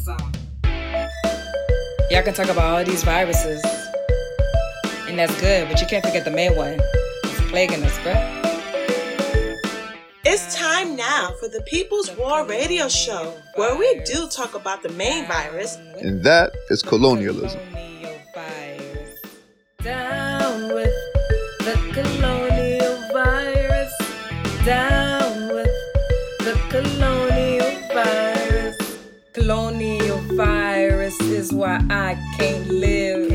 some. Y'all can talk about all these viruses, and that's good, but you can't forget the main one. It's plaguing us, bruh. It's time now for the People's War Radio Show, where we do talk about the main virus, and that is colonialism. Why I can't live.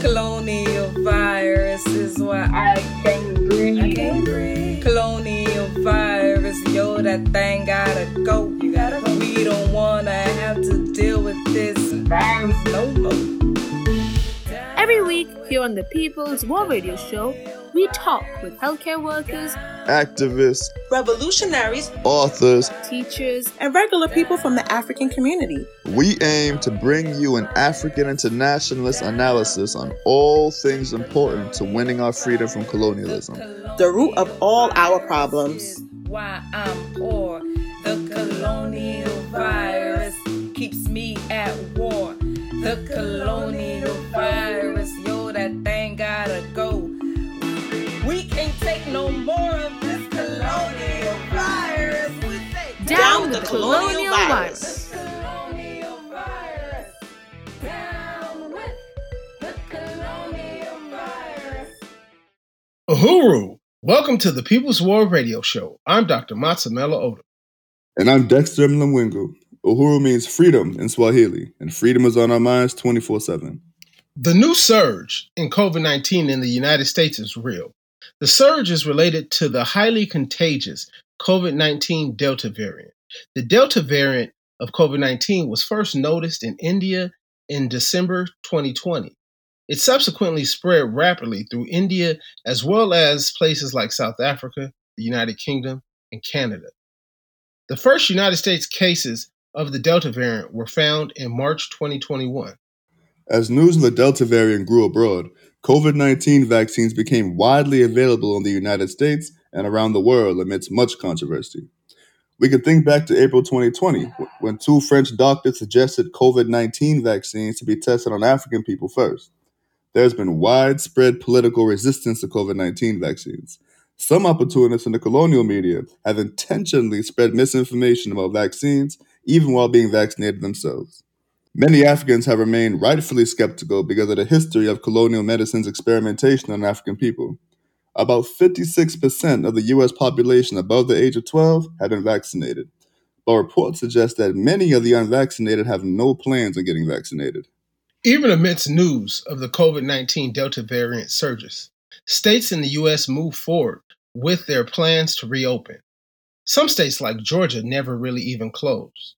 Colonial virus is why I can't breathe. Colonial virus, yo, that thing gotta go. You gotta go. We don't wanna have to deal with this virus no more. Every week here on the People's War Radio Show, we talk with healthcare workers, Activists, revolutionaries, authors, teachers, and regular people from the African community. we aim to bring you an African internationalist analysis on all things important to winning our freedom from colonialism. The root of all our problems. Why I'm poor. The colonial virus keeps me at war. The colonial colonial, colonial virus. Down with the colonial virus. Uhuru, welcome to the People's War Radio Show. I'm Dr. Matsamela Oda. And I'm Dexter Mlawingu. Uhuru means freedom in Swahili, and freedom is on our minds 24 7. The new surge in COVID 19 in the United States is real. The surge is related to the highly contagious COVID 19 Delta variant. The Delta variant of COVID 19 was first noticed in India in December 2020. It subsequently spread rapidly through India as well as places like South Africa, the United Kingdom, and Canada. The first United States cases of the Delta variant were found in March 2021. As news of the Delta variant grew abroad, COVID 19 vaccines became widely available in the United States and around the world amidst much controversy. We can think back to April 2020, when two French doctors suggested COVID 19 vaccines to be tested on African people first. There's been widespread political resistance to COVID 19 vaccines. Some opportunists in the colonial media have intentionally spread misinformation about vaccines, even while being vaccinated themselves. Many Africans have remained rightfully skeptical because of the history of colonial medicine's experimentation on African people. About 56% of the US population above the age of 12 have been vaccinated, but reports suggest that many of the unvaccinated have no plans on getting vaccinated. Even amidst news of the COVID 19 Delta variant surges, states in the U.S. moved forward with their plans to reopen. Some states, like Georgia, never really even closed.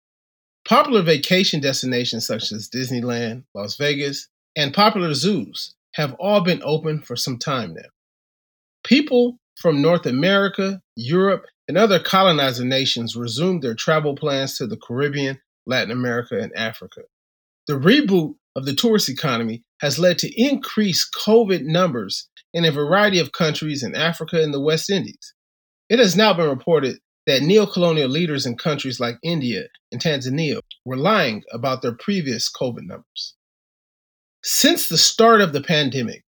Popular vacation destinations such as Disneyland, Las Vegas, and popular zoos have all been open for some time now. People from North America, Europe, and other colonizer nations resumed their travel plans to the Caribbean, Latin America, and Africa. The reboot of the tourist economy has led to increased COVID numbers in a variety of countries in Africa and the West Indies. It has now been reported that neocolonial leaders in countries like India and Tanzania were lying about their previous COVID numbers. Since the start of the pandemic,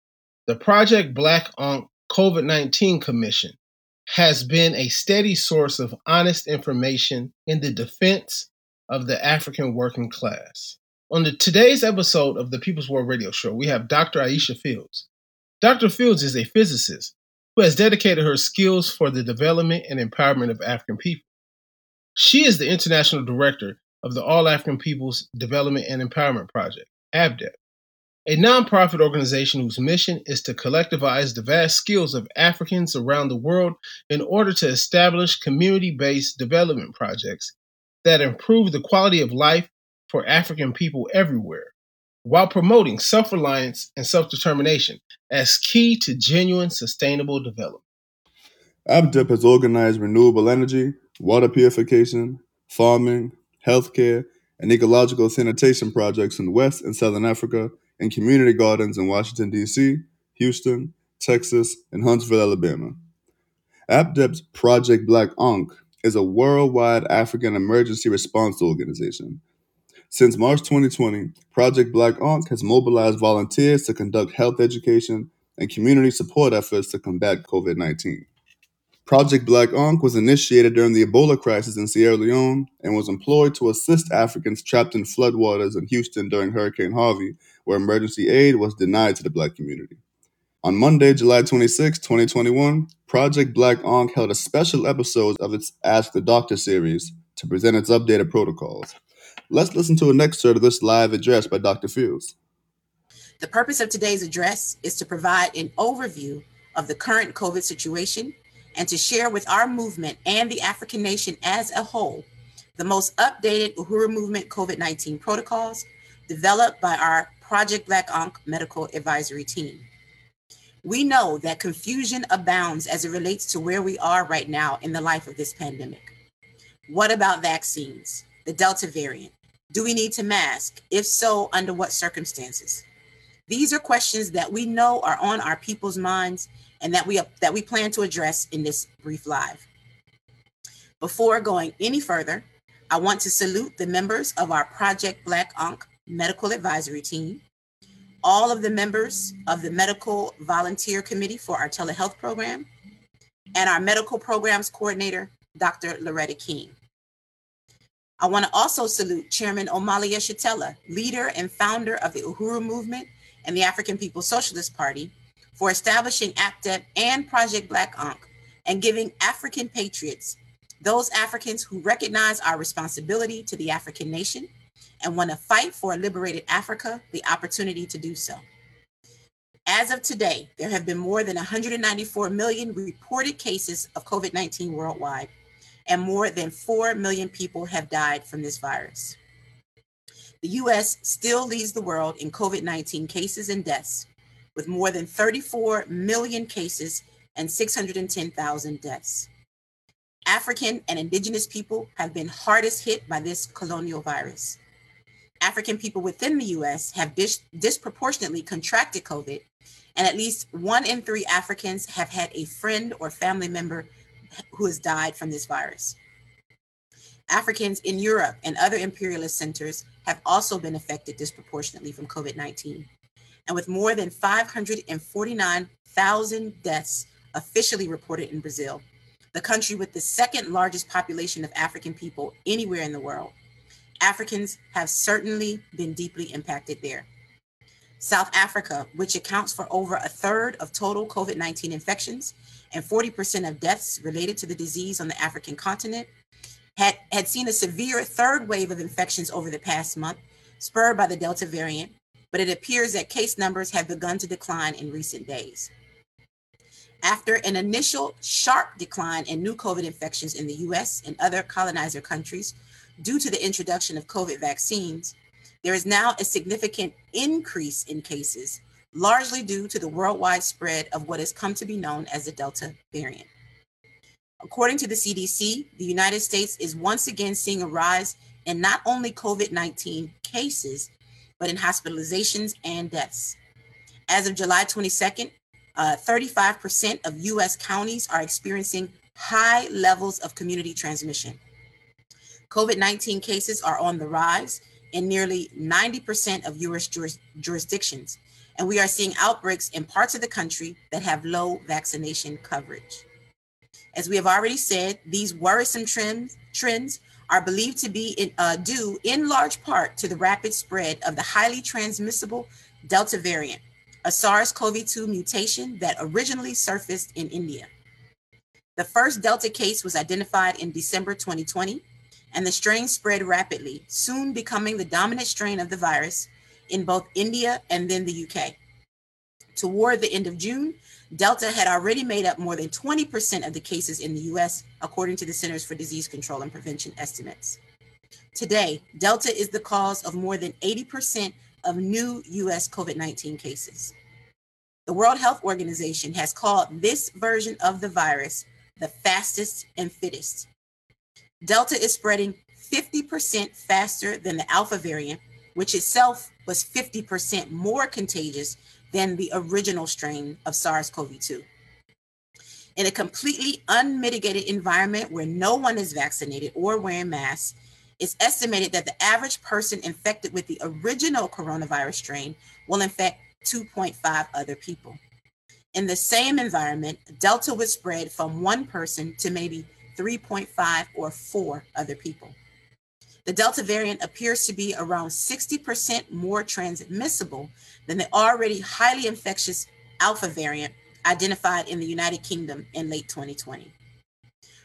the Project Black Ankh COVID 19 Commission has been a steady source of honest information in the defense of the African working class. On the, today's episode of the People's War Radio Show, we have Dr. Aisha Fields. Dr. Fields is a physicist who has dedicated her skills for the development and empowerment of African people. She is the international director of the All African Peoples Development and Empowerment Project, APDEP, a nonprofit organization whose mission is to collectivize the vast skills of Africans around the world in order to establish community based development projects that improve the quality of life for African people everywhere, while promoting self reliance and self determination as key to genuine sustainable development. APDEP has organized renewable energy, water purification, farming, healthcare, and ecological sanitation projects in West and Southern Africa and community gardens in Washington, D.C., Houston, Texas, and Huntsville, Alabama. APDEP's Project Black Ankh is a worldwide African emergency response organization. Since March 2020, Project Black Ankh has mobilized volunteers to conduct health education and community support efforts to combat COVID 19. Project Black Ankh was initiated during the Ebola crisis in Sierra Leone and was employed to assist Africans trapped in floodwaters in Houston during Hurricane Harvey, where emergency aid was denied to the black community. On Monday, July 26, 2021, Project Black Ankh held a special episode of its Ask the Doctor series to present its updated protocols. Let's listen to an excerpt of this live address by Dr. Fields. The purpose of today's address is to provide an overview of the current COVID situation and to share with our movement and the African nation as a whole the most updated Uhuru Movement COVID 19 protocols developed by our Project Black Ankh Medical Advisory Team. We know that confusion abounds as it relates to where we are right now in the life of this pandemic. What about vaccines? The Delta variant, do we need to mask? If so, under what circumstances? These are questions that we know are on our people's minds and that we that we plan to address in this brief live. Before going any further, I want to salute the members of our Project Black Ankh Medical Advisory Team, all of the members of the Medical Volunteer Committee for our telehealth program, and our Medical Programs Coordinator, Dr. Loretta King. I want to also salute Chairman Omali Yeshitela, leader and founder of the Uhuru Movement and the African People's Socialist Party, for establishing APDEP and Project Black Ankh and giving African patriots, those Africans who recognize our responsibility to the African nation and want to fight for a liberated Africa, the opportunity to do so. As of today, there have been more than 194 million reported cases of COVID 19 worldwide and more than 4 million people have died from this virus. The US still leads the world in COVID 19 cases and deaths, with more than 34 million cases and 610,000 deaths. African and indigenous people have been hardest hit by this colonial virus. African people within the US have dis- disproportionately contracted COVID, and at least one in three Africans have had a friend or family member who has died from this virus. Africans in Europe and other imperialist centers have also been affected disproportionately from COVID 19. And with more than 549,000 deaths officially reported in Brazil, the country with the second largest population of African people anywhere in the world, Africans have certainly been deeply impacted there. South Africa, which accounts for over a third of total COVID 19 infections, and 40% of deaths related to the disease on the African continent, had, had seen a severe third wave of infections over the past month, spurred by the Delta variant, but it appears that case numbers have begun to decline in recent days. After an initial sharp decline in new COVID infections in the US and other colonizer countries due to the introduction of COVID vaccines, there is now a significant increase in cases largely due to the worldwide spread of what has come to be known as the Delta variant. According to the CDC, the United States is once again seeing a rise in not only COVID 19 cases, but in hospitalizations and deaths. As of July 22nd, uh, 35% of US counties are experiencing high levels of community transmission. COVID 19 cases are on the rise in nearly 90% of US juris- jurisdictions, and we are seeing outbreaks in parts of the country that have low vaccination coverage. As we have already said, these worrisome trends, are believed to be in, uh, due in large part to the rapid spread of the highly transmissible Delta variant, a SARS CoV 2 mutation that originally surfaced in India. The first Delta case was identified in December 2020, and the strain spread rapidly, soon becoming the dominant strain of the virus in both India and then the UK. Toward the end of June, Delta had already made up more than 20% of the cases in the US, according to the Centers for Disease Control and Prevention estimates. Today, Delta is the cause of more than 80% of new US COVID 19 cases. The World Health Organization has called this version of the virus the fastest and fittest. Delta is spreading 50% faster than the Alpha variant, which itself was 50% more contagious than the original strain of SARS CoV 2. In a completely unmitigated environment where no one is vaccinated or wearing masks, it's estimated that the average person infected with the original coronavirus strain will infect 2.5 other people. In the same environment, Delta would spread from one person to maybe 3.5 or 4 other people. The Delta variant appears to be around 60% more transmissible than the already highly infectious Alpha variant identified in the United Kingdom in late 2020.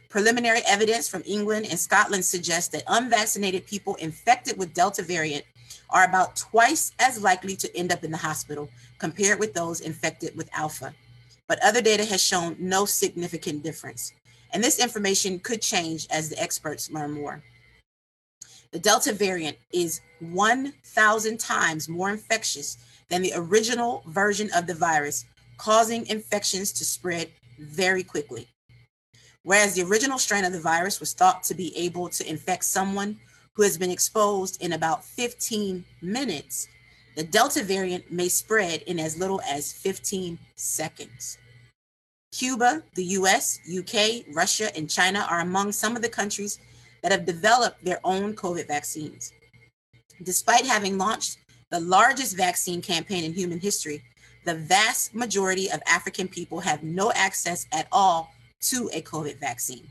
Preliminary evidence from England and Scotland suggests that unvaccinated people infected with Delta variant are about twice as likely to end up in the hospital compared with those infected with Alpha. But other data has shown no significant difference. And this information could change as the experts learn more. The Delta variant is 1,000 times more infectious than the original version of the virus, causing infections to spread very quickly. Whereas the original strain of the virus was thought to be able to infect someone who has been exposed in about 15 minutes, the Delta variant may spread in as little as 15 seconds. Cuba, the US, UK, Russia, and China are among some of the countries that have developed their own COVID vaccines. Despite having launched the largest vaccine campaign in human history, the vast majority of African people have no access at all to a COVID vaccine.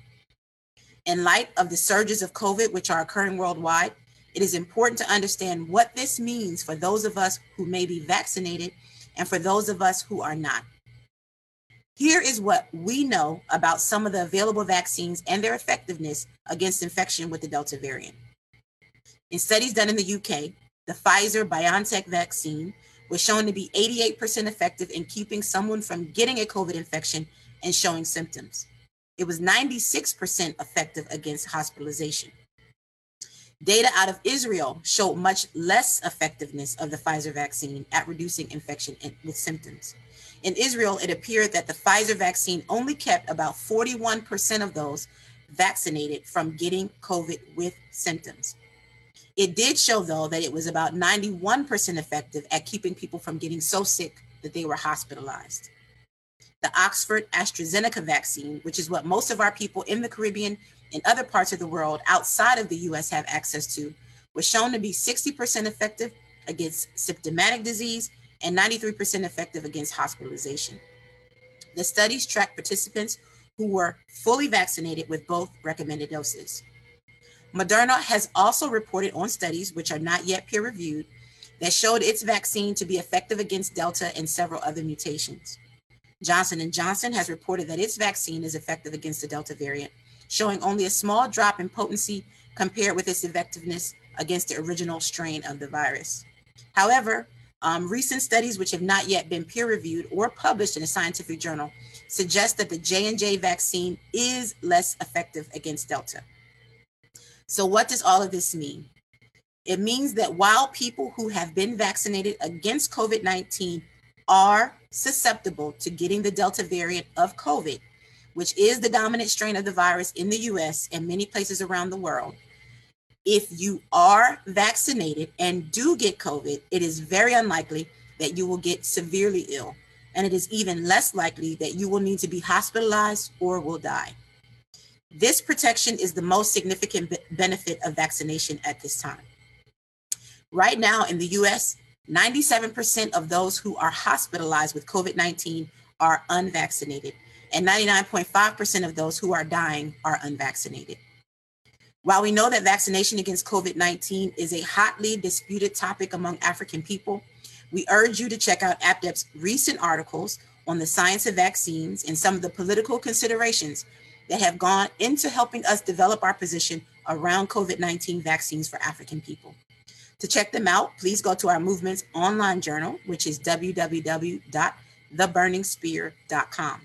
In light of the surges of COVID, which are occurring worldwide, it is important to understand what this means for those of us who may be vaccinated and for those of us who are not. Here is what we know about some of the available vaccines and their effectiveness against infection with the Delta variant. In studies done in the UK, the Pfizer BioNTech vaccine was shown to be 88% effective in keeping someone from getting a COVID infection and showing symptoms. It was 96% effective against hospitalization. Data out of Israel showed much less effectiveness of the Pfizer vaccine at reducing infection with symptoms. In Israel, it appeared that the Pfizer vaccine only kept about 41% of those vaccinated from getting COVID with symptoms. It did show, though, that it was about 91% effective at keeping people from getting so sick that they were hospitalized the Oxford AstraZeneca vaccine, which is what most of our people in the Caribbean and other parts of the world outside of the US have access to, was shown to be 60% effective against symptomatic disease and 93% effective against hospitalization. The studies tracked participants who were fully vaccinated with both recommended doses. Moderna has also reported on studies, which are not yet peer reviewed, that showed its vaccine to be effective against Delta and several other mutations. Johnson & Johnson has reported that its vaccine is effective against the Delta variant, showing only a small drop in potency compared with its effectiveness against the original strain of the virus. However, um, recent studies, which have not yet been peer-reviewed or published in a scientific journal, suggest that the J&J vaccine is less effective against Delta. So what does all of this mean? It means that while people who have been vaccinated against COVID-19 are susceptible to getting the Delta variant of COVID, which is the dominant strain of the virus in the US and many places around the world. If you are vaccinated and do get COVID, it is very unlikely that you will get severely ill. And it is even less likely that you will need to be hospitalized or will die. This protection is the most significant benefit of vaccination at this time. Right now in the US, 97% of those who are hospitalized with COVID 19 are unvaccinated, and 99.5% of those who are dying are unvaccinated. While we know that vaccination against COVID 19 is a hotly disputed topic among African people, we urge you to check out APDEP's recent articles on the science of vaccines and some of the political considerations that have gone into helping us develop our position around COVID 19 vaccines for African people. To check them out, please go to our movement's online journal, which is www.theburningspear.com.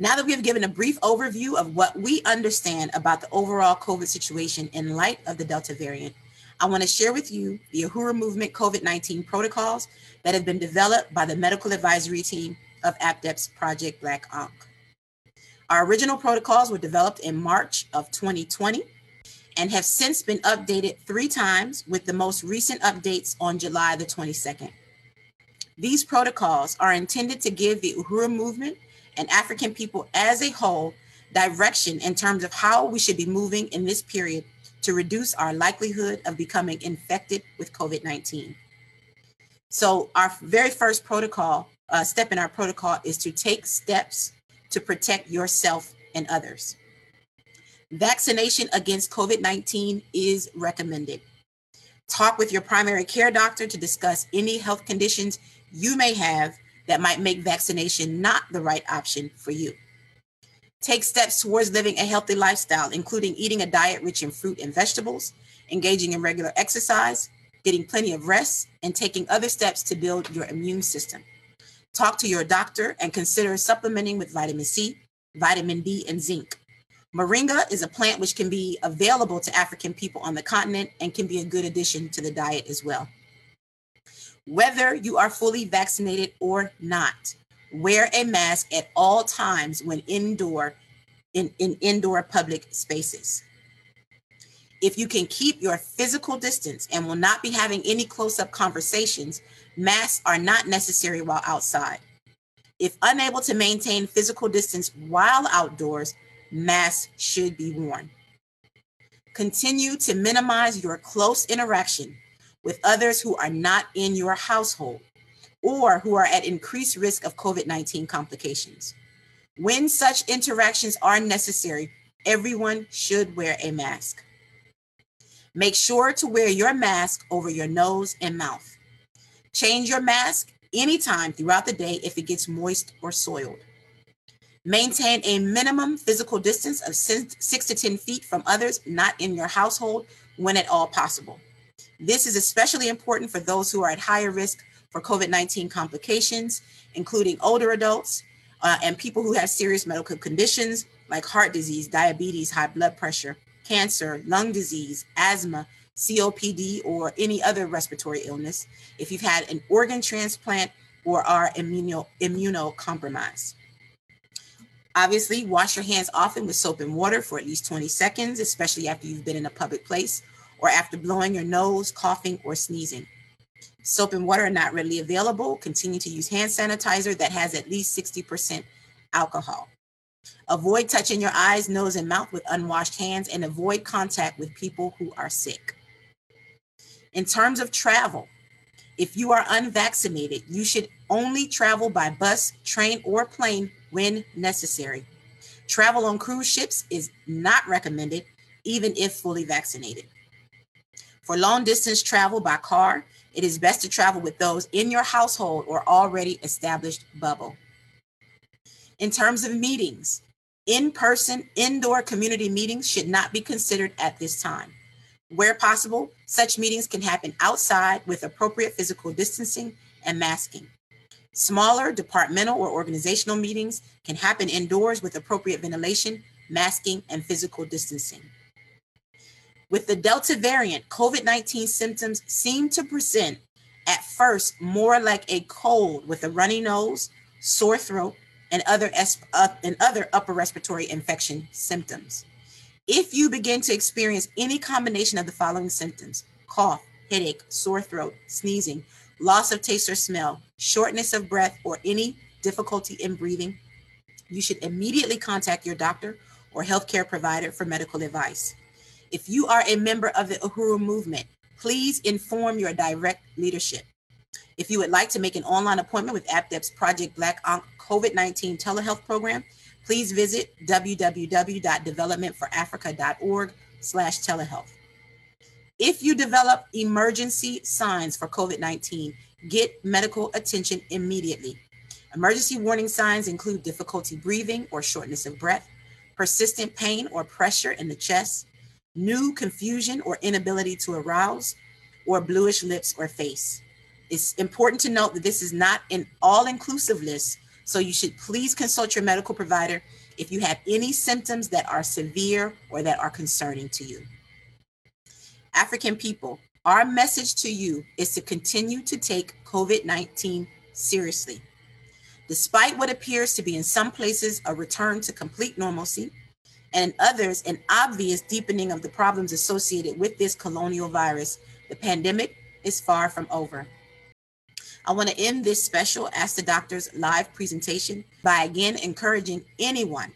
Now that we have given a brief overview of what we understand about the overall COVID situation in light of the Delta variant, I want to share with you the Uhuru Movement COVID 19 protocols that have been developed by the medical advisory team of APDEP's Project Black Ankh. Our original protocols were developed in March of 2020 and have since been updated three times with the most recent updates on July the 22nd. These protocols are intended to give the Uhuru movement and African people as a whole direction in terms of how we should be moving in this period to reduce our likelihood of becoming infected with COVID 19. So, our very first protocol, uh, step in our protocol, is to take steps to protect yourself and others. Vaccination against COVID 19 is recommended. Talk with your primary care doctor to discuss any health conditions you may have that might make vaccination not the right option for you. Take steps towards living a healthy lifestyle, including eating a diet rich in fruit and vegetables, engaging in regular exercise, getting plenty of rest, and taking other steps to build your immune system. Talk to your doctor and consider supplementing with vitamin C, vitamin D, and zinc. Moringa is a plant which can be available to African people on the continent and can be a good addition to the diet as well. Whether you are fully vaccinated or not, wear a mask at all times when indoor in, in indoor public spaces. If you can keep your physical distance and will not be having any close-up conversations, masks are not necessary while outside. If unable to maintain physical distance while outdoors, masks should be worn. Continue to minimize your close interaction with others who are not in your household or who are at increased risk of COVID 19 complications. When such interactions are necessary, everyone should wear a mask. Make sure to wear your mask over your nose and mouth. Change your mask anytime throughout the day if it gets moist or soiled. Maintain a minimum physical distance of six to 10 feet from others not in your household when at all possible. This is especially important for those who are at higher risk for COVID 19 complications, including older adults uh, and people who have serious medical conditions like heart disease, diabetes, high blood pressure, cancer, lung disease, asthma, COPD, or any other respiratory illness, if you've had an organ transplant or are immuno, immunocompromised. Obviously, wash your hands often with soap and water for at least 20 seconds, especially after you've been in a public place or after blowing your nose, coughing, or sneezing. Soap and water are not readily available. Continue to use hand sanitizer that has at least 60% alcohol. Avoid touching your eyes, nose, and mouth with unwashed hands and avoid contact with people who are sick. In terms of travel, if you are unvaccinated, you should only travel by bus, train, or plane when necessary. Travel on cruise ships is not recommended, even if fully vaccinated. For long distance travel by car, it is best to travel with those in your household or already established bubble. In terms of meetings, in person indoor community meetings should not be considered at this time. Where possible, such meetings can happen outside with appropriate physical distancing and masking. Smaller departmental or organizational meetings can happen indoors with appropriate ventilation, masking, and physical distancing. With the Delta variant, COVID 19 symptoms seem to present at first more like a cold with a runny nose, sore throat, and other, and other upper respiratory infection symptoms. If you begin to experience any combination of the following symptoms cough, headache, sore throat, sneezing, loss of taste or smell, shortness of breath, or any difficulty in breathing, you should immediately contact your doctor or healthcare provider for medical advice. If you are a member of the Uhuru movement, please inform your direct leadership. If you would like to make an online appointment with APDEP's Project Black COVID 19 telehealth program, please visit www.developmentforafrica.org slash telehealth. If you develop emergency signs for COVID 19, get medical attention immediately. Emergency warning signs include difficulty breathing or shortness of breath, persistent pain or pressure in the chest, new confusion or inability to arouse, or bluish lips or face. It's important to note that this is not an all inclusive list, so you should please consult your medical provider if you have any symptoms that are severe or that are concerning to you. African people, our message to you is to continue to take COVID 19 seriously. Despite what appears to be in some places a return to complete normalcy, and others, an obvious deepening of the problems associated with this colonial virus, the pandemic is far from over. I want to end this special Ask the Doctors live presentation by again encouraging anyone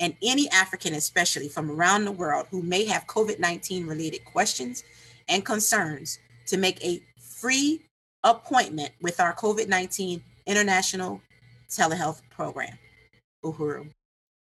and any African, especially from around the world, who may have COVID 19 related questions and concerns to make a free appointment with our COVID 19 International Telehealth Program. Uhuru.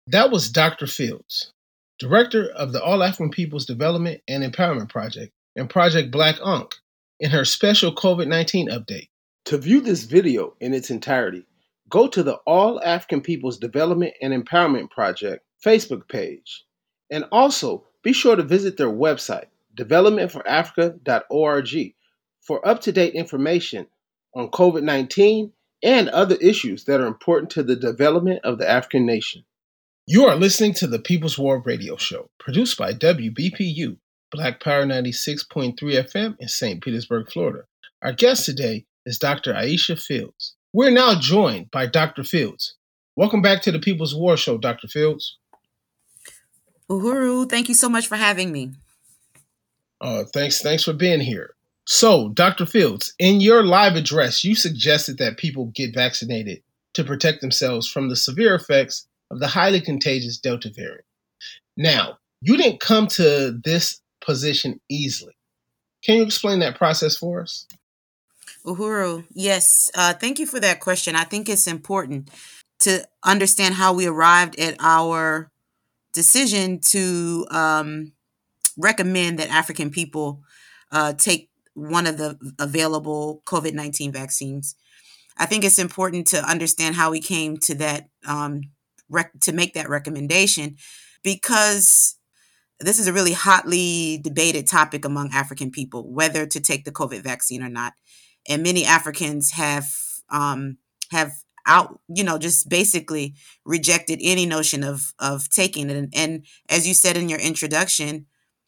That was Dr. Fields, Director of the All African Peoples Development and Empowerment Project and Project Black Ankh, in her special COVID 19 update. To view this video in its entirety, go to the All African Peoples Development and Empowerment Project Facebook page. And also be sure to visit their website, developmentforafrica.org, for up to date information on COVID 19 and other issues that are important to the development of the African nation. You are listening to the People's War Radio Show, produced by WBPU, Black Power 96.3 FM in St. Petersburg, Florida. Our guest today is Dr. Aisha Fields. We're now joined by Dr. Fields. Welcome back to the People's War Show, Dr. Fields. Uhuru, thank you so much for having me. Uh, thanks, thanks for being here. So, Dr. Fields, in your live address, you suggested that people get vaccinated to protect themselves from the severe effects of the highly contagious Delta variant. Now, you didn't come to this position easily. Can you explain that process for us? Uhuru, yes. Uh, thank you for that question. I think it's important to understand how we arrived at our decision to um, recommend that African people uh, take one of the available COVID 19 vaccines. I think it's important to understand how we came to that, um, rec- to make that recommendation, because this is a really hotly debated topic among African people, whether to take the COVID vaccine or not. And many Africans have um, have out, you know, just basically rejected any notion of of taking it. And, and as you said in your introduction,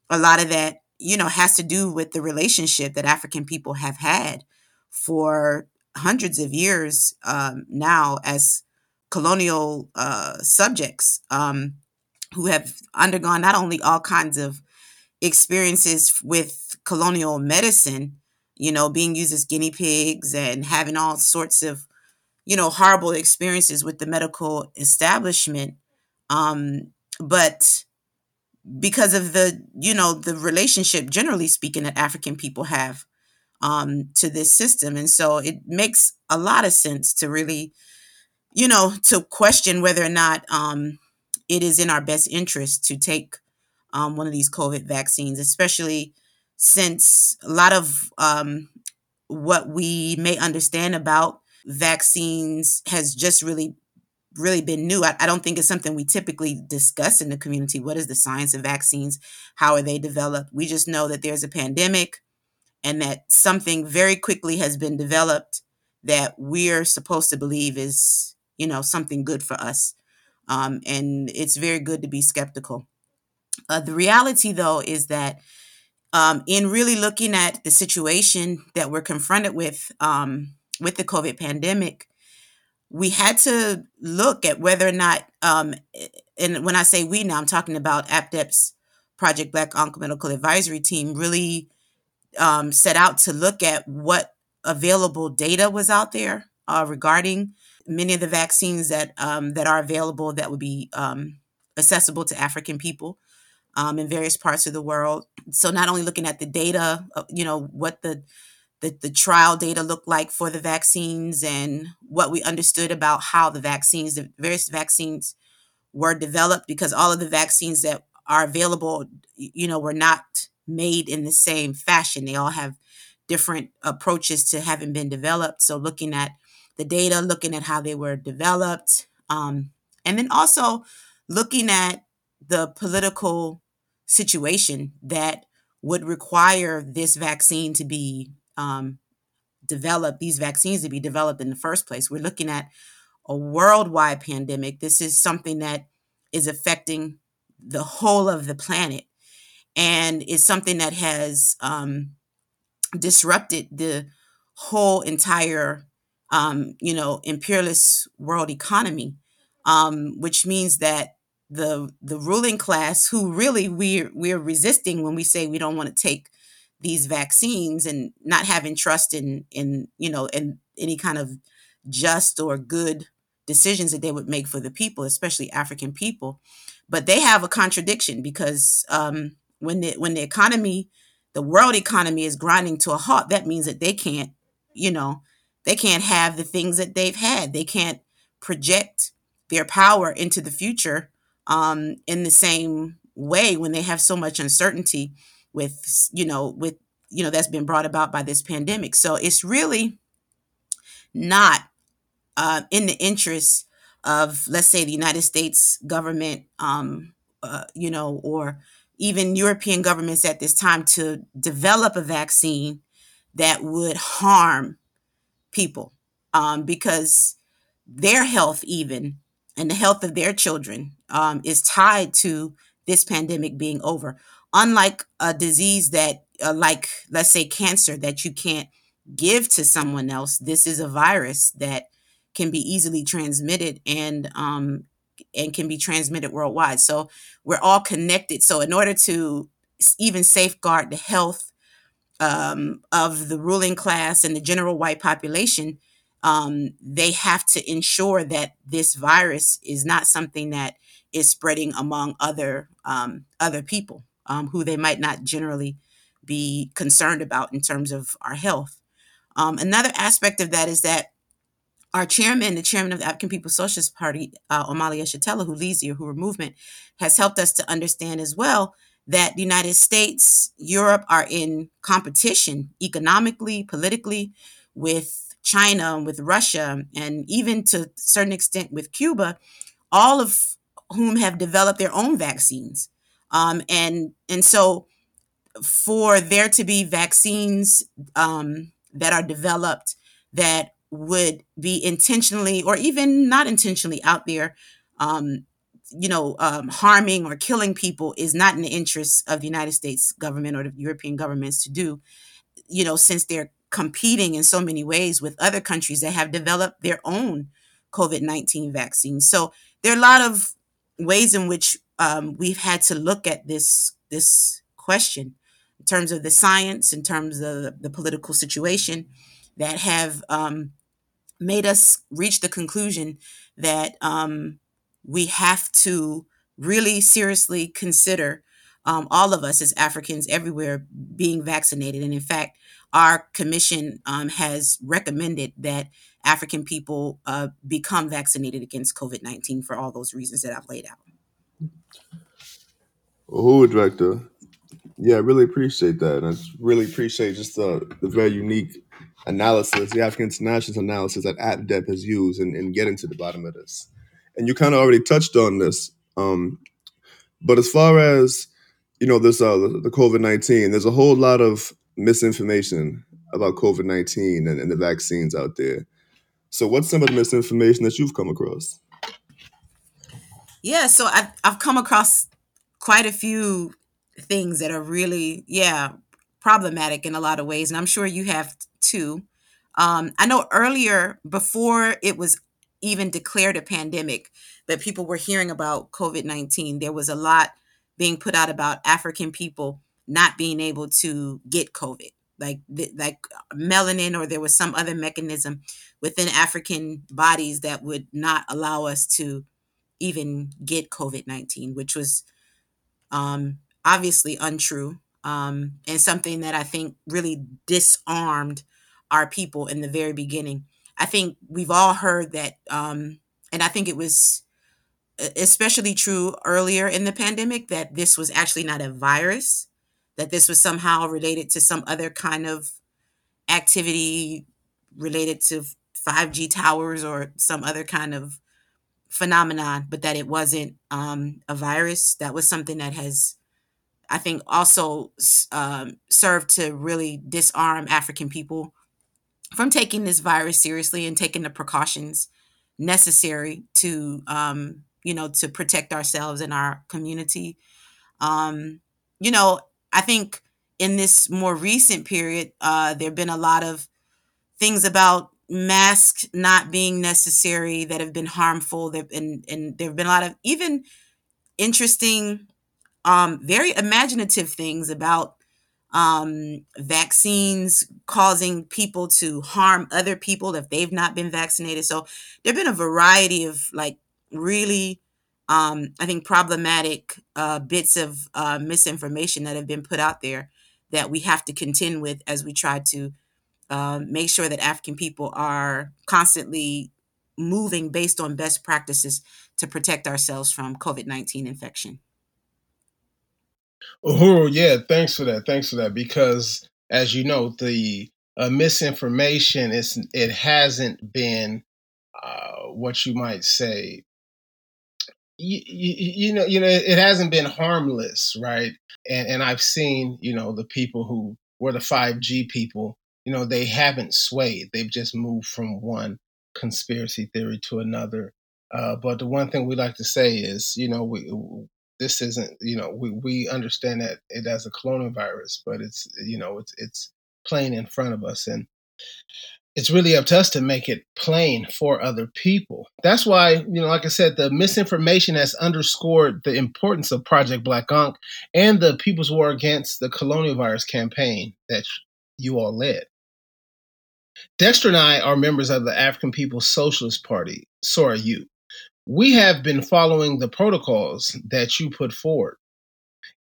a lot of that you know, has to do with the relationship that African people have had for hundreds of years um, now as colonial uh, subjects um, who have undergone not only all kinds of experiences with colonial medicine, you know, being used as guinea pigs and having all sorts of, you know, horrible experiences with the medical establishment. Um, but because of the you know the relationship generally speaking that african people have um, to this system and so it makes a lot of sense to really you know to question whether or not um, it is in our best interest to take um, one of these covid vaccines especially since a lot of um, what we may understand about vaccines has just really really been new. I, I, don't think it's something we typically discuss in the community. What is the science of vaccines? How are they developed? We just know that there's a pandemic and that something very quickly has been developed that we're supposed to believe is, you know, something good for us. Um, and it's very good to be skeptical. Uh, the reality, though, is that um, in really looking at the situation that we're confronted with um, with the COVID pandemic, we had to look at whether or not, um, and when I say we now, I'm talking about APDEP's Project Black Ankh Medical Advisory Team, really um, set out to look at what available data was out there uh, regarding many of the vaccines that um, that are available that would be um, accessible to African people um, in various parts of the world. So not only looking at the data, uh, you know, what the the, the trial data looked like for the vaccines and what we understood about how the vaccines, the various vaccines were developed because all of the vaccines that are available, you know, were not made in the same fashion. They all have different approaches to having been developed. So looking at the data, looking at how they were developed, um, and then also looking at the political situation that would require this vaccine to be um, develop these vaccines to be developed in the first place. We're looking at a worldwide pandemic. This is something that is affecting the whole of the planet and is something that has um, disrupted the whole entire, um, you know, imperialist world economy, um, which means that the the ruling class, who really we're we're resisting when we say we don't want to take these vaccines and not having trust in in you know in any kind of just or good decisions that they would make for the people, especially African people. But they have a contradiction because um, when the when the economy, the world economy is grinding to a halt, that means that they can't, you know, they can't have the things that they've had. They can't project their power into the future um, in the same way when they have so much uncertainty with, you know, with you know that's been brought about by this pandemic. So it's really not uh, in the interest of, let's say, the United States government, um, uh, you know, or even European governments at this time to develop a vaccine that would harm people um, because their health, even and the health of their children, um, is tied to this pandemic being over. Unlike a disease that, uh, like, let's say, cancer, that you can't give to someone else, this is a virus that can be easily transmitted and um, and can be transmitted worldwide. So we're all connected. So in order to even safeguard the health um, of the ruling class and the general white population, um, they have to ensure that this virus is not something that is spreading among other um, other people um, who they might not generally be concerned about in terms of our health. Um, another aspect of that is that our chairman, the chairman of the African People's Socialist Party, uh, Omali Yeshitela, who leads the Uhuru movement, has helped us to understand as well that the United States, Europe are in competition economically, politically with China, with Russia, and even to a certain extent with Cuba, all of whom have developed their own vaccines. Um, and and so for there to be vaccines um, that are developed that would be intentionally or even not intentionally out there um, you know um, harming or killing people is not in the interests of the united states government or the european governments to do you know since they're competing in so many ways with other countries that have developed their own covid-19 vaccines so there are a lot of ways in which um, we've had to look at this this question in terms of the science in terms of the, political situation that have um, made us reach the conclusion that um, we have to really seriously consider um, all of us as Africans everywhere being vaccinated. And in fact, our commission um, has recommended that African people uh, become vaccinated against COVID 19 for all those reasons that I've laid out. Oh, Director. Yeah, I really appreciate that. And I really appreciate just the, very unique analysis, the African Internationalist analysis that APDEP has used in, in getting to the bottom of this. And you kind of already touched on this. Um, but as far as, you know, this uh, the COVID 19, there's a whole lot of misinformation about COVID 19 and, and the vaccines out there. So, what's some of the misinformation that you've come across? Yeah, so I've, I've come across quite a few things that are really, yeah, problematic in a lot of ways. And I'm sure you have too. Um, I know earlier, before it was even declared a pandemic, that people were hearing about COVID 19, there was a lot being put out about African people not being able to get COVID. Like, like melanin, or there was some other mechanism within African bodies that would not allow us to even get COVID 19, which was um, obviously untrue um, and something that I think really disarmed our people in the very beginning. I think we've all heard that, um, and I think it was especially true earlier in the pandemic that this was actually not a virus, that this was somehow related to some other kind of activity related to 5G towers or some other kind of phenomenon, but that it wasn't um, a virus. That was something that has I think also um, served to really disarm African people from taking this virus seriously and taking the precautions necessary to, um, you know, to protect ourselves and our community. Um, you know, I think in this more recent period, uh, there have been a lot of things about masks not being necessary that have been harmful. There and and there have been a lot of even interesting um, very imaginative things about um, vaccines causing people to harm other people if they've not been vaccinated. So there have been a variety of like really, um, I think, problematic uh, bits of uh, misinformation that have been put out there that we have to contend with as we try to uh, make sure that African people are constantly moving based on best practices to protect ourselves from COVID 19 infection. Oh, yeah. Thanks for that. Thanks for that. Because as you know, the uh, misinformation is it hasn't been uh, what you might say. You, you, you know, you know, it hasn't been harmless, right? And and I've seen, you know, the people who were the five G people. You know, they haven't swayed. They've just moved from one conspiracy theory to another. Uh, but the one thing we like to say is, you know, we this isn't, you know, we, we understand that it as a coronavirus, but it's, you know, it's it's plain in front of us, and it's really up to us to make it plain for other people. That's why, you know, like I said, the misinformation has underscored the importance of Project Black Ankh and the People's War Against the Colonial Virus campaign that you all led. Dexter and I are members of the African People's Socialist Party, SORA-U. We have been following the protocols that you put forward.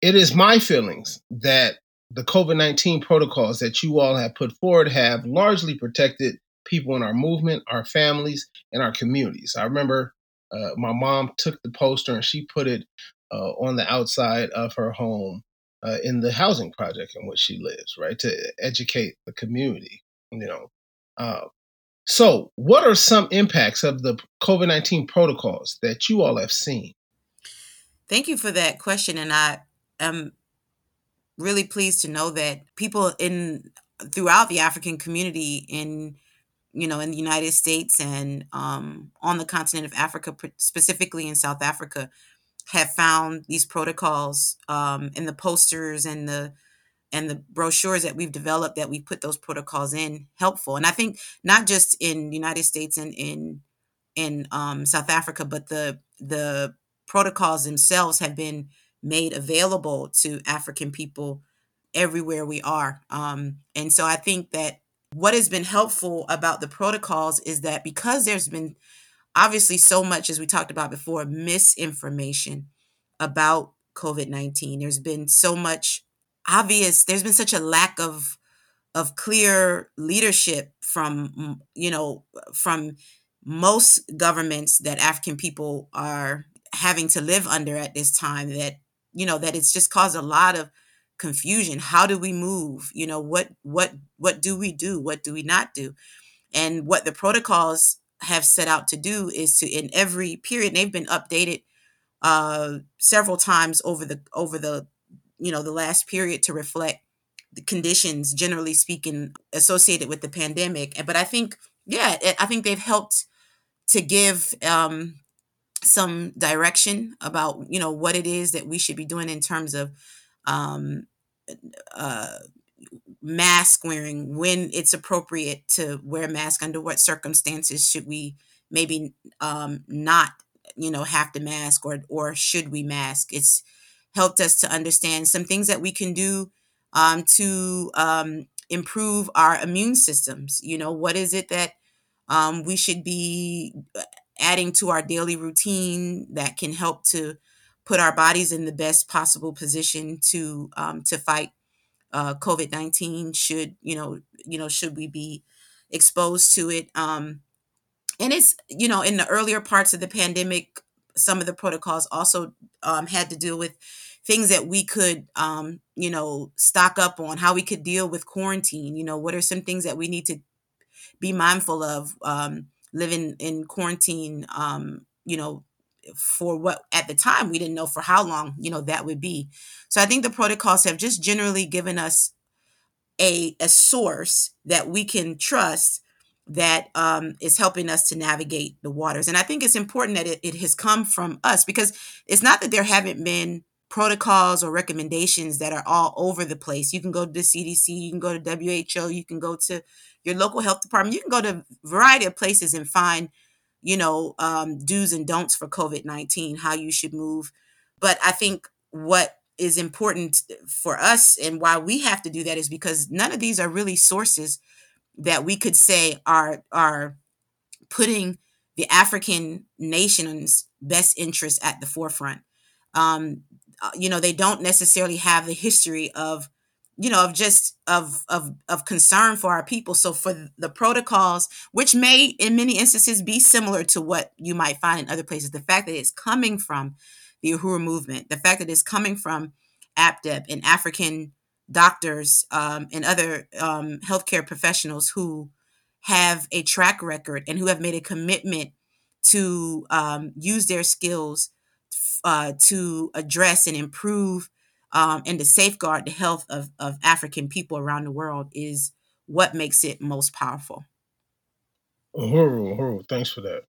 It is my feelings that the COVID 19 protocols that you all have put forward have largely protected people in our movement, our families, and our communities. I remember uh, my mom took the poster and she put it uh, on the outside of her home uh, in the housing project in which she lives, right, to educate the community, you know. So, what are some impacts of the COVID 19 protocols that you all have seen? Thank you for that question. And I am really pleased to know that people in throughout the African community in you know in the United States and um, on the continent of Africa, specifically in South Africa, have found these protocols um, in the posters and the and the brochures that we've developed that we put those protocols in helpful. And I think not just in the United States and in in um, South Africa, but the the protocols themselves have been made available to African people everywhere we are. Um, and so I think that what has been helpful about the protocols is that because there's been obviously so much, as we talked about before, misinformation about COVID 19, there's been so much obvious there's been such a lack of of clear leadership from you know from most governments that african people are having to live under at this time that you know that it's just caused a lot of confusion. How do we move? You know what what what do we do? What do we not do? And what the protocols have set out to do is to in every period they've been updated uh several times over the over the you know the last period to reflect the conditions generally speaking associated with the pandemic. But i think yeah i think they've helped to give um, some direction about you know what it is that we should be doing in terms of um, uh, mask wearing when it's appropriate to wear a mask under what circumstances should we maybe um, not you know have to mask or or should we mask? It's helped us to understand some things that we can do um, to um, improve our immune systems. You know, what is it that um, we should be uh, adding to our daily routine that can help to put our bodies in the best possible position to um, to fight uh, COVID nineteen. Should you know, you know, should we be exposed to it? Um, and it's you know, in the earlier parts of the pandemic, some of the protocols also um, had to deal with things that we could um, you know stock up on how we could deal with quarantine you know what are some things that we need to be mindful of um, living in quarantine um, you know for what at the time we didn't know for how long you know that would be. So i think the protocols have just generally given us a a source that we can trust that um, is helping us to navigate the waters. And I think it's important that it, it has come from us because it's not that there haven't been protocols or recommendations that are all over the place. You can go to the CDC, you can go to WHO, you can go to your local health department, you can go to a variety of places and find, you know, um, do's and don'ts for COVID 19, how you should move. But I think what is important for us and why we have to do that is because none of these are really sources that we could say are are putting the African nation's best interests at the forefront. Um, uh, you know, they don't necessarily have the history of, you know, of just of of of concern for our people. So for the protocols, which may in many instances be similar to what you might find in other places, the fact that it's coming from the Uhuru movement, the fact that it's coming from APDEP and African doctors um, and other um, healthcare professionals who have a track record and who have made a commitment to um, use their skills uh, to address and improve um, and to safeguard the health of, of African people around the world is what makes it most powerful. Uhuru, Uhuru, thanks for that.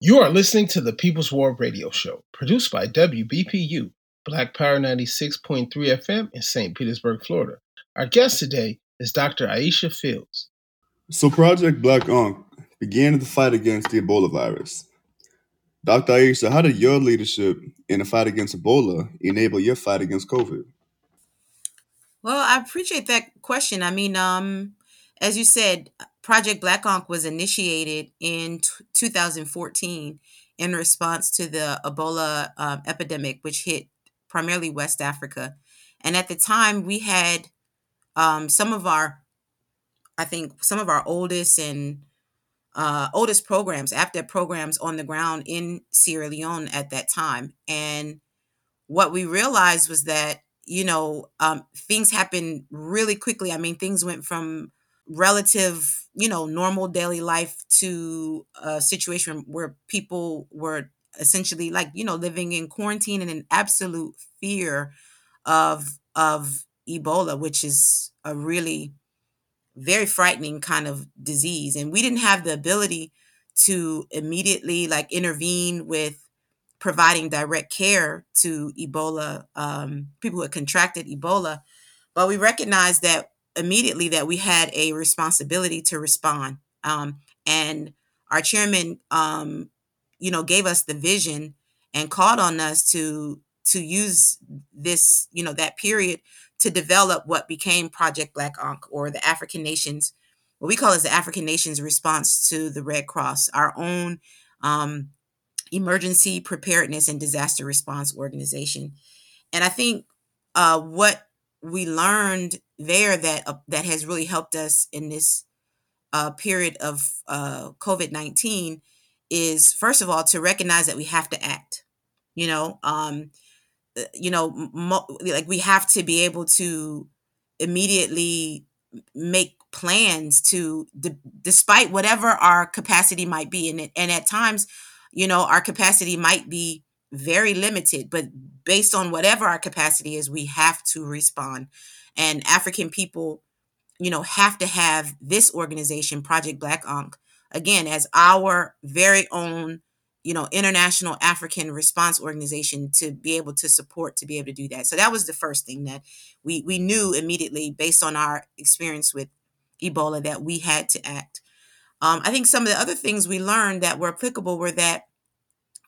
You are listening to the People's War Radio Show, produced by WBPU, Black Power 96.3 FM in St. Petersburg, Florida. Our guest today is Dr. Aisha Fields. So, Project Black Ankh began the fight against the Ebola virus. Dr. Aisha, how did your leadership in the fight against Ebola enable your fight against COVID? Well, I appreciate that question. I mean, um, as you said, Project Black Ankh was initiated in t- 2014 in response to the Ebola um, epidemic, which hit primarily West Africa. And at the time, we had um, some of our I think some of our oldest and uh, oldest programs, APDEP programs on the ground in Sierra Leone at that time. And what we realized was that, you know, um, things happened really quickly. I mean, things went from relative, you know, normal daily life to a situation where people were essentially like, you know, living in quarantine and in absolute fear of of Ebola, which is a really very frightening kind of disease. And we didn't have the ability to immediately like intervene with providing direct care to ebola um, people who had contracted ebola but we recognized that immediately that we had a responsibility to respond. Um, and our chairman um, you know gave us the vision and called on us to to use this you know that period to develop what became Project Black Ankh or the African Nations, what we call as the African Nations response to the Red Cross, our own um, emergency preparedness and disaster response organization. And I think uh, what we learned there that uh, that has really helped us in this uh, period of uh, COVID nineteen is first of all to recognize that we have to act. You know, um, uh, you know mo- like we have to be able to immediately make plans to d- despite whatever our capacity might be and, and at times you know our capacity might be very limited but based on whatever our capacity is we have to respond and african people you know have to have this organization project black ankh again as our very own you know international african response organization to be able to support to be able to do that. So that was the first thing that we we knew immediately based on our experience with ebola that we had to act. Um, i think some of the other things we learned that were applicable were that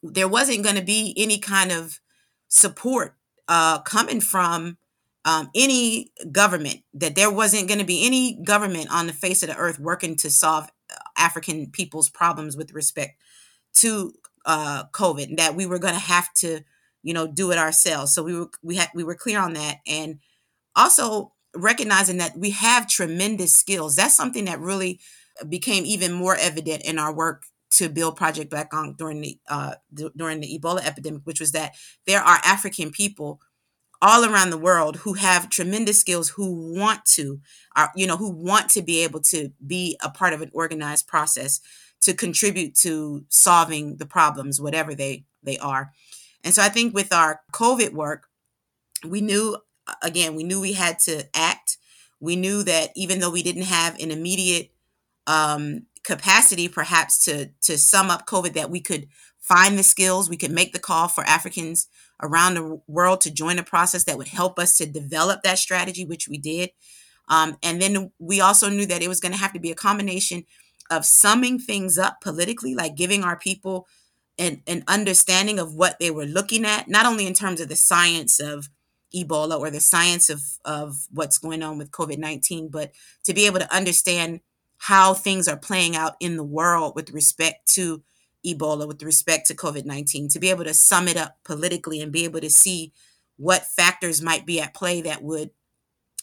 there wasn't going to be any kind of support uh, coming from um, any government that there wasn't going to be any government on the face of the earth working to solve african people's problems with respect to uh, COVID, that we were going to have to, you know, do it ourselves. So we were we had we were clear on that, and also recognizing that we have tremendous skills. That's something that really became even more evident in our work to build Project Black Ankh during the uh, during the Ebola epidemic, which was that there are African people all around the world who have tremendous skills who want to are you know who want to be able to be a part of an organized process to contribute to solving the problems, whatever they they are. And so I think with our COVID work, we knew again, we knew we had to act. We knew that even though we didn't have an immediate um, capacity, perhaps to to sum up COVID, that we could find the skills, we could make the call for Africans around the world to join a process that would help us to develop that strategy, which we did. Um, and then we also knew that it was going to have to be a combination of summing things up politically, like giving our people an, an understanding of what they were looking at, not only in terms of the science of Ebola or the science of, of what's going on with COVID 19, but to be able to understand how things are playing out in the world with respect to Ebola, with respect to COVID 19, to be able to sum it up politically and be able to see what factors might be at play that would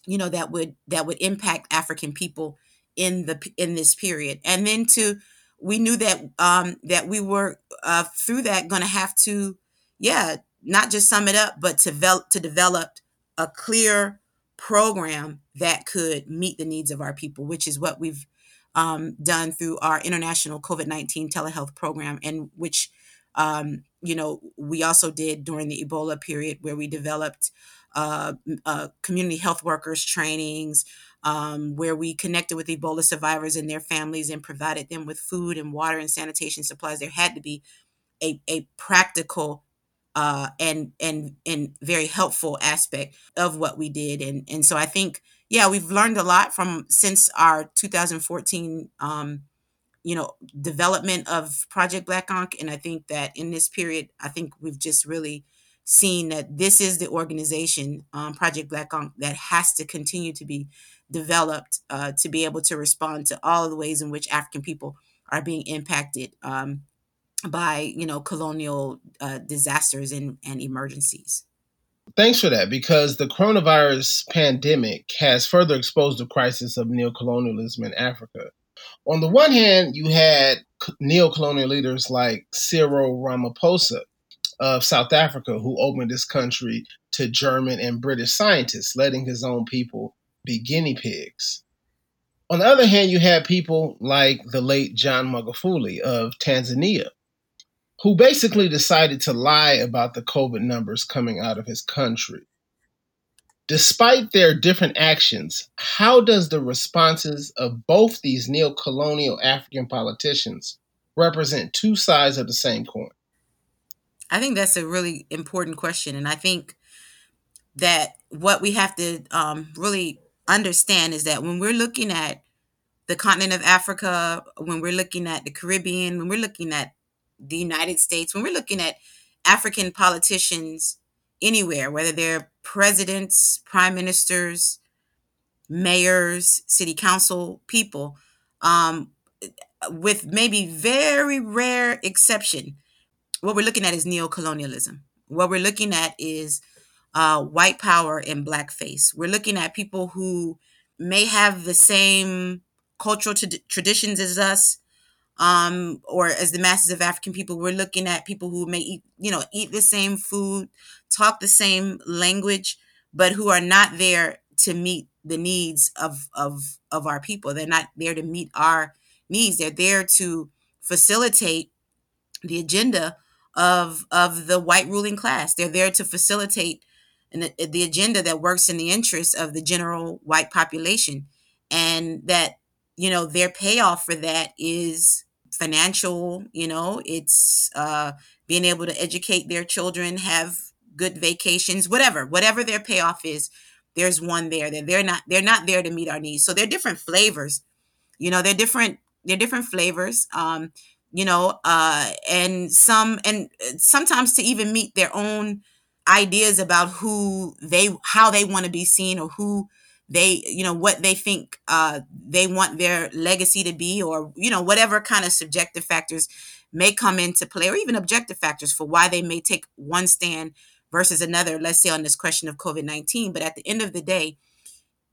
you know that would that would impact african people in the in this period. And then to we knew that um that we were uh through that going to have to yeah not just sum it up but to develop to develop a clear program that could meet the needs of our people which is what we've um, done through our international covid-19 telehealth program and which um, you know we also did during the ebola period where we developed uh, uh, community health workers trainings um, where we connected with Ebola survivors and their families and provided them with food and water and sanitation supplies. There had to be a, a practical uh, and and and very helpful aspect of what we did, and and so I think yeah we've learned a lot from since our 2014 um, you know development of Project Black Ankh, and I think that in this period I think we've just really seen that this is the organization um, Project Black Ankh that has to continue to be developed uh, to be able to respond to all of the ways in which African people are being impacted um, by you know colonial uh, disasters and, and emergencies. Thanks for that, because the coronavirus pandemic has further exposed the crisis of neocolonialism in Africa. On the one hand, you had neocolonial leaders like Cyril Ramaphosa of South Africa, who opened this country to German and British scientists, letting his own people be guinea pigs. On the other hand, you had people like the late John Magufuli of Tanzania, who basically decided to lie about the COVID numbers coming out of his country. Despite their different actions, how does the responses of both these neo-colonial African politicians represent two sides of the same coin? I think that's a really important question. And I think that what we have to um, really understand is that when we're looking at the continent of Africa, when we're looking at the Caribbean, when we're looking at the United States, when we're looking at African politicians anywhere, whether they're presidents, prime ministers, mayors, city council people, um, with maybe very rare exception, what we're looking at is neocolonialism. What we're looking at is uh, white power and blackface. We're looking at people who may have the same cultural t- traditions as us, um, or as the masses of African people. We're looking at people who may eat, you know, eat the same food, talk the same language, but who are not there to meet the needs of of of our people. They're not there to meet our needs. They're there to facilitate the agenda of of the white ruling class. They're there to facilitate and the, the agenda that works in the interest of the general white population and that you know their payoff for that is financial you know it's uh being able to educate their children have good vacations whatever whatever their payoff is there's one there that they're not they're not there to meet our needs. So they're different flavors you know they're different they're different flavors um you know uh and some and uh, sometimes to even meet their own ideas about who they how they want to be seen or who they you know what they think uh they want their legacy to be or you know whatever kind of subjective factors may come into play or even objective factors for why they may take one stand versus another let's say on this question of covid-19 but at the end of the day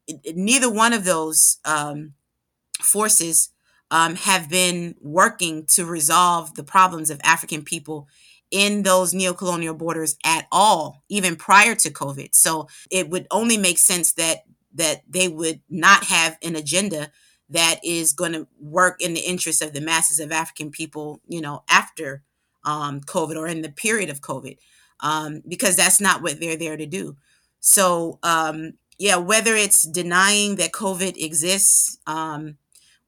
it, it, neither one of those um, forces um, have been working to resolve the problems of african people in those neocolonial borders at all, even prior to COVID. So it would only make sense that that they would not have an agenda that is going to work in the interest of the masses of African people, you know, after um, COVID or in the period of COVID, um, because that's not what they're there to do. So, um, yeah, whether it's denying that COVID exists um,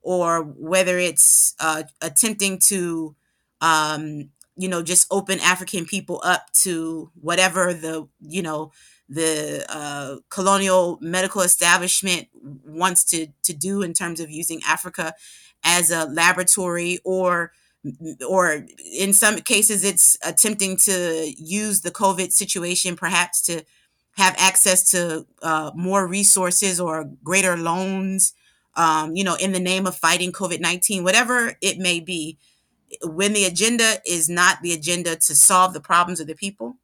or whether it's uh, attempting to um, you know just open african people up to whatever the you know the uh, colonial medical establishment wants to to do in terms of using africa as a laboratory or or in some cases, it's attempting to use the COVID situation perhaps to have access to uh, more resources or greater loans, um, you know, in the name of fighting COVID 19, whatever it may be. When the agenda is not the agenda to solve the problems of the people,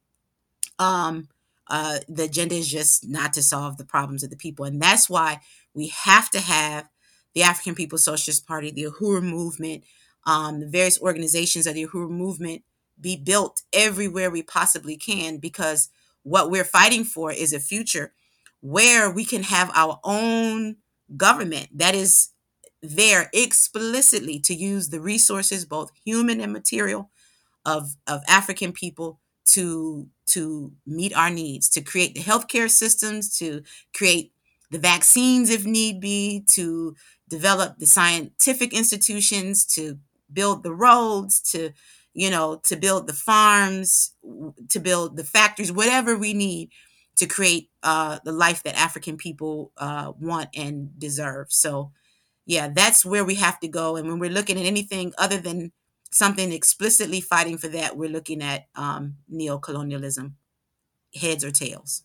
um, uh, the agenda is just not to solve the problems of the people. And that's why we have to have the African People's Socialist Party, the Uhuru movement, um, the various organizations of the Uhuru movement be built everywhere we possibly can because what we're fighting for is a future where we can have our own government that is there explicitly to use the resources, both human and material, of, of African people to to meet our needs, to create the healthcare systems, to create the vaccines if need be, to develop the scientific institutions, to build the roads, to you know, to build the farms, to build the factories, whatever we need to create uh, the life that African people uh, want and deserve. So, yeah, that's where we have to go. And when we're looking at anything other than something explicitly fighting for that, we're looking at um, neo-colonialism, heads or tails.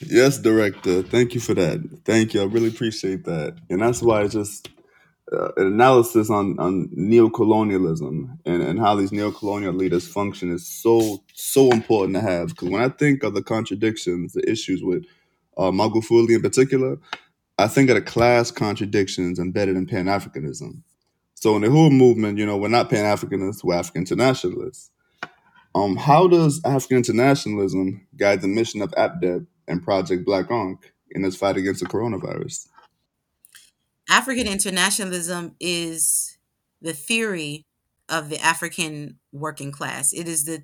Yes, director. Thank you for that. Thank you. I really appreciate that. And that's why I just uh, an analysis on on neocolonialism and and how these neocolonial leaders function is so so important to have. Because when I think of the contradictions, the issues with uh, Magufuli in particular, I think of the class contradictions embedded in Pan Africanism. So in the Uhuru movement, you know, we're not Pan Africanists, we're African internationalists. Um, how does African internationalism guide the mission of APDEP and Project Black Ankh in its fight against the coronavirus? African internationalism is the theory of the African working class. It is the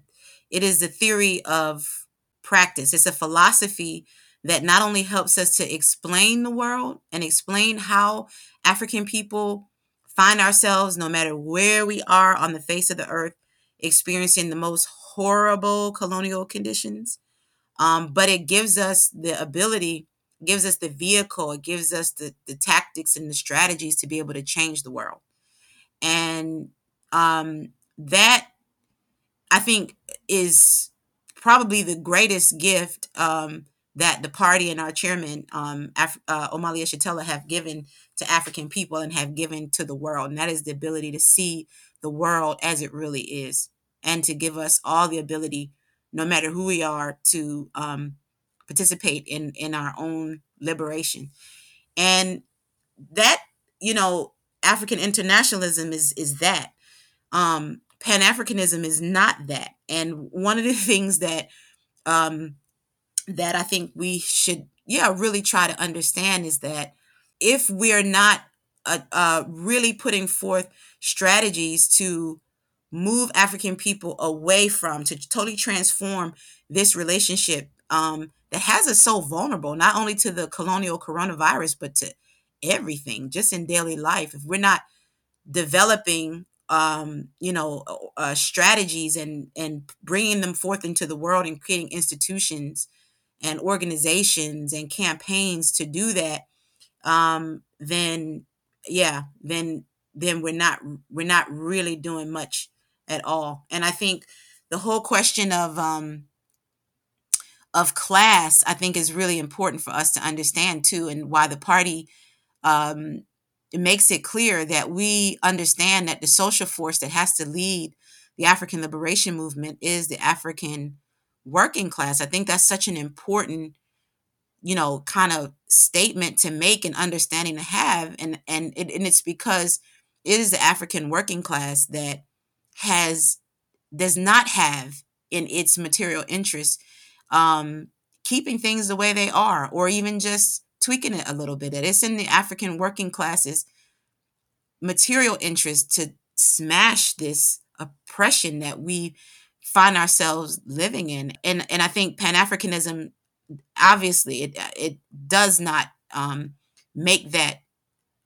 it is the theory of practice. It's a philosophy that not only helps us to explain the world and explain how African people find ourselves no matter where we are on the face of the earth experiencing the most horrible colonial conditions. Um, but it gives us the ability gives us the vehicle it gives us the, the tactics and the strategies to be able to change the world. And um, that i think is probably the greatest gift um, that the party and our chairman um, Af- uh, Omali Yeshitela have given to African people and have given to the world, and that is the ability to see the world as it really is, and to give us all the ability, no matter who we are, to um, participate in in our own liberation. And that you know african internationalism is is that. Um pan-africanism is not that. And one of the things that um that i think we should yeah really try to understand is that if we're not uh, uh really putting forth strategies to move african people away from to totally transform this relationship um that has us so vulnerable, not only to the colonial coronavirus, but to everything just in daily life. If we're not developing, um, you know, uh, strategies and and bringing them forth into the world and creating institutions and organizations and campaigns to do that, um, then yeah, then then we're not we're not really doing much at all. And I think the whole question of um, of class, I think is really important for us to understand too, and why the party um, it makes it clear that we understand that the social force that has to lead the African liberation movement is the African working class. I think that's such an important, you know, kind of statement to make and understanding to have, and and it, and it's because it is the African working class that has does not have in its material interest um, keeping things the way they are, or even just tweaking it a little bit. That it's in the African working classes material interest to smash this oppression that we find ourselves living in. And and I think Pan Africanism, obviously, it it does not um, make that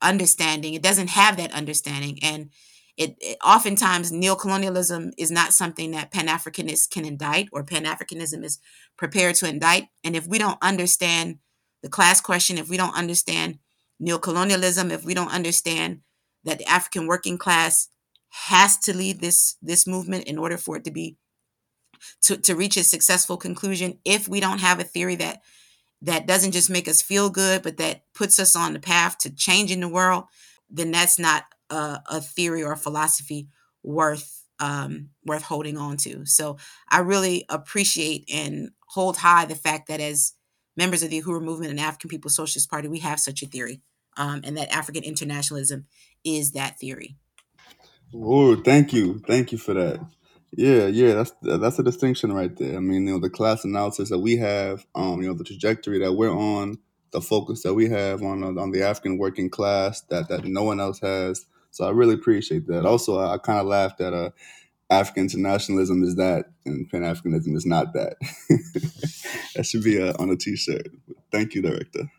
understanding. It doesn't have that understanding, and it, it oftentimes neocolonialism is not something that Pan Africanists can indict or Pan Africanism is prepared to indict. And if we don't understand the class question, if we don't understand neocolonialism, if we don't understand that the African working class has to lead this this movement in order for it to be to, to reach a successful conclusion if we don't have a theory that that doesn't just make us feel good but that puts us on the path to changing the world then that's not a, a theory or a philosophy worth um, worth holding on to. So i really appreciate and hold high the fact that as members of the uhuru movement and african people's socialist party we have such a theory um, and that african internationalism is that theory. Oh, thank you, thank you for that. Yeah, yeah, that's that's a distinction right there. I mean, you know, the class analysis that we have, um, you know, the trajectory that we're on, the focus that we have on on the African working class that that no one else has. So I really appreciate that. Also, I, I kind of laughed at uh, African internationalism is that, and Pan Africanism is not that. that should be uh, on a T-shirt. Thank you, director.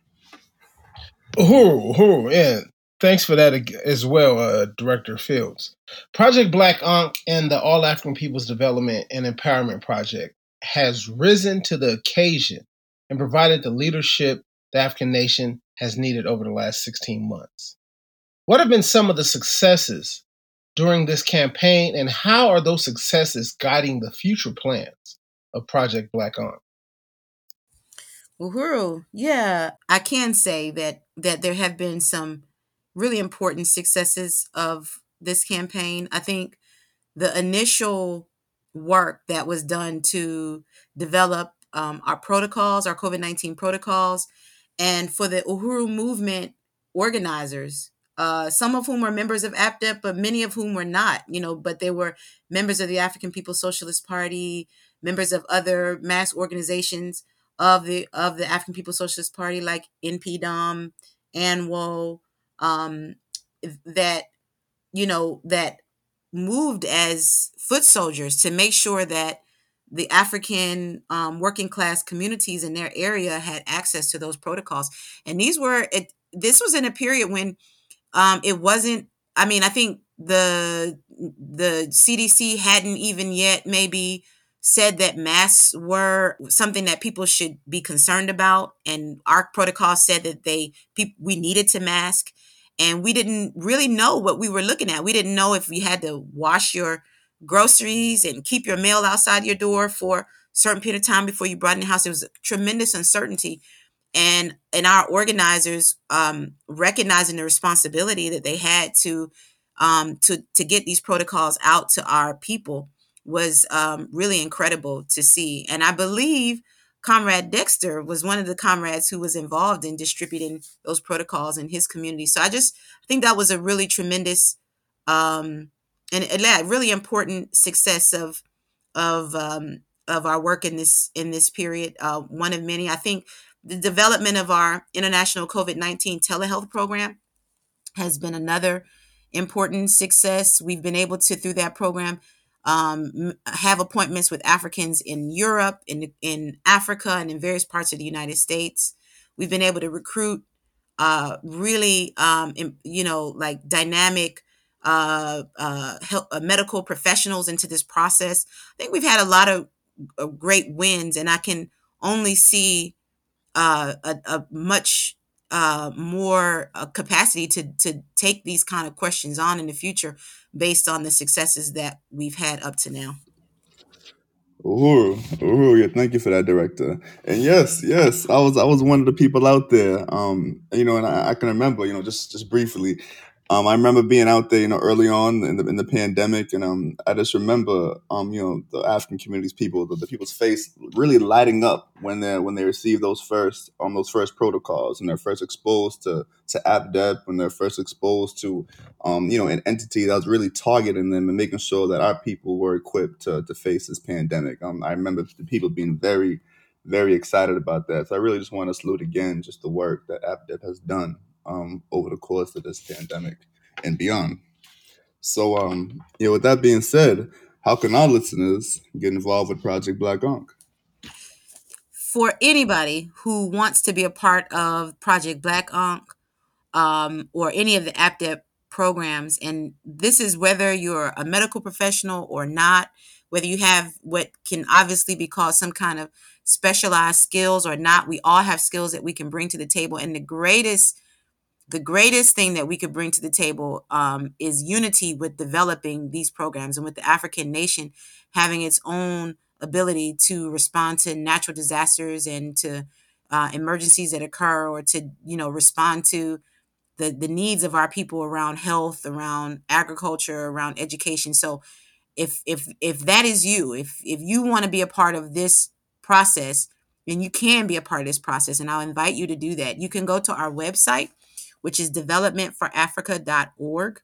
Oh, oh, yeah. Thanks for that as well, uh, Director Fields. Project Black Ankh and the All African People's Development and Empowerment Project has risen to the occasion and provided the leadership the African nation has needed over the last 16 months. What have been some of the successes during this campaign, and how are those successes guiding the future plans of Project Black Ankh? Uhuru, yeah, I can say that that there have been some really important successes of this campaign. I think the initial work that was done to develop um, our protocols, our COVID 19 protocols, and for the Uhuru movement organizers, uh, some of whom were members of APDEP, but many of whom were not, you know, but they were members of the African People's Socialist Party, members of other mass organizations of the of the African People's Socialist Party, like NPDUM, ANWO, um, that you know that moved as foot soldiers to make sure that the African um, working class communities in their area had access to those protocols. And these were it. This was in a period when um, it wasn't. I mean, I think the the CDC hadn't even yet maybe said that masks were something that people should be concerned about, and our protocol said that they we needed to mask and we didn't really know what we were looking at. We didn't know if you had to wash your groceries and keep your mail outside your door for a certain period of time before you brought in the house. It was tremendous uncertainty. And and our organizers um, recognizing the responsibility that they had to um, to to get these protocols out to our people was um, really incredible to see. And I believe Comrade Dexter was one of the comrades who was involved in distributing those protocols in his community. So I just I think that was a really tremendous um, and a really important success of of um, of our work in this in this period. Uh, one of many, I think, the development of our international COVID nineteen telehealth program has been another important success. We've been able to through that program um, have appointments with Africans in Europe, in in Africa, and in various parts of the United States. We've been able to recruit uh, really, um, in, you know, like dynamic uh, uh, health, uh, medical professionals into this process. I think we've had a lot of, of great wins, and I can only see uh, a, a much uh, more uh, capacity to to take these kind of questions on in the future based on the successes that we've had up to now. Uhuru, yeah, thank you for that, director. And yes, yes, I was I was one of the people out there. Um, you know, and I, I can remember, you know, just just briefly, um, I remember being out there, you know, early on in the in the pandemic, and um, I just remember, um, you know, the African communities, people, the, the people's face really lighting up when they when they received those first um those first protocols, and they're first exposed to to APDEP, when they're first exposed to, um, you know, an entity that was really targeting them and making sure that our people were equipped to to face this pandemic. Um, I remember the people being very very excited about that. So I really just want to salute again just the work that APDEP has done um, over the course of this pandemic and beyond. So, um, yeah, with that being said, how can our listeners get involved with Project Black Ankh? For anybody who wants to be a part of Project Black Ankh um, or any of the APDEP programs, and this is whether you're a medical professional or not, whether you have what can obviously be called some kind of specialized skills or not, we all have skills that we can bring to the table. And the greatest the greatest thing that we could bring to the table um, is unity with developing these programs and with the African nation having its own ability to respond to natural disasters and to uh, emergencies that occur or to you know respond to the the needs of our people around health around agriculture around education. So if if if that is you if if you want to be a part of this process then you can be a part of this process and i'll invite you to do that. You can go to our website which is developmentforafrica.org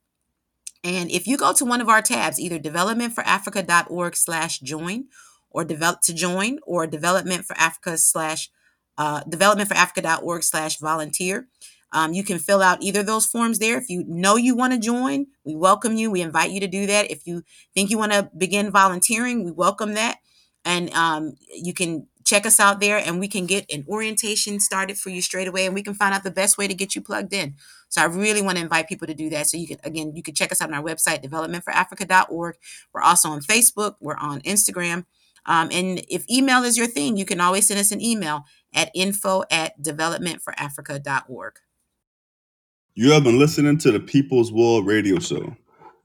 and if you go to one of our tabs either developmentforafrica.org slash join or develop to join or development for africa slash uh, developmentforafrica.org slash volunteer um, you can fill out either of those forms there. If you know you want to join, we welcome you. We invite you to do that. If you think you want to begin volunteering, we welcome that. And um, you can check us out there and we can get an orientation started for you straight away and we can find out the best way to get you plugged in. So I really want to invite people to do that. So you can, again, you can check us out on our website, developmentforafrica.org. We're also on Facebook, we're on Instagram. Um, and if email is your thing, you can always send us an email at info at developmentforafrica.org. You have been listening to the People's War Radio Show.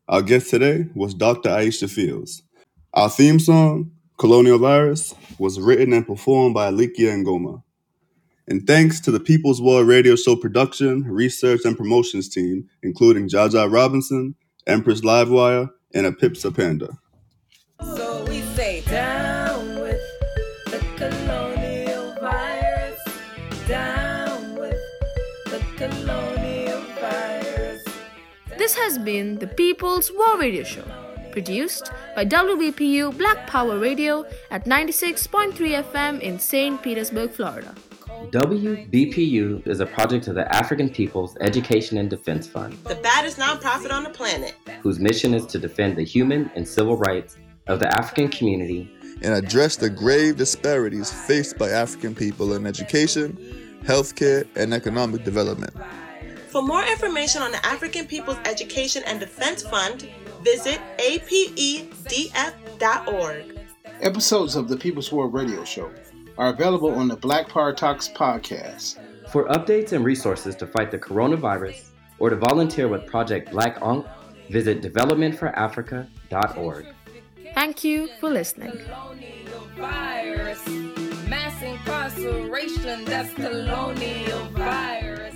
Our guest today was Dr. Aisha Fields. Our theme song, Colonial Virus, was written and performed by Alikia Ngoma. And thanks to the People's War Radio Show production, research, and promotions team, including Jaja Robinson, Empress Livewire, and a Pipsa Panda. So we say down with the colonial virus, down with the colonial virus. This has been the People's War Radio Show, produced by WBPU Black Power Radio at 96.3 FM in St. Petersburg, Florida. WBPU is a project of the African People's Education and Defense Fund, The baddest nonprofit on the planet. whose mission is to defend the human and civil rights of the African community and address the grave disparities faced by African people in education, healthcare, and economic development. For more information on the African People's Education and Defense Fund, visit apedf.org. Episodes of the People's War Radio Show are available on the Black Power Talks podcast. For updates and resources to fight the coronavirus or to volunteer with Project Black Ankh, visit developmentforafrica.org. Thank you for listening. Mass incarceration, that's colonial virus.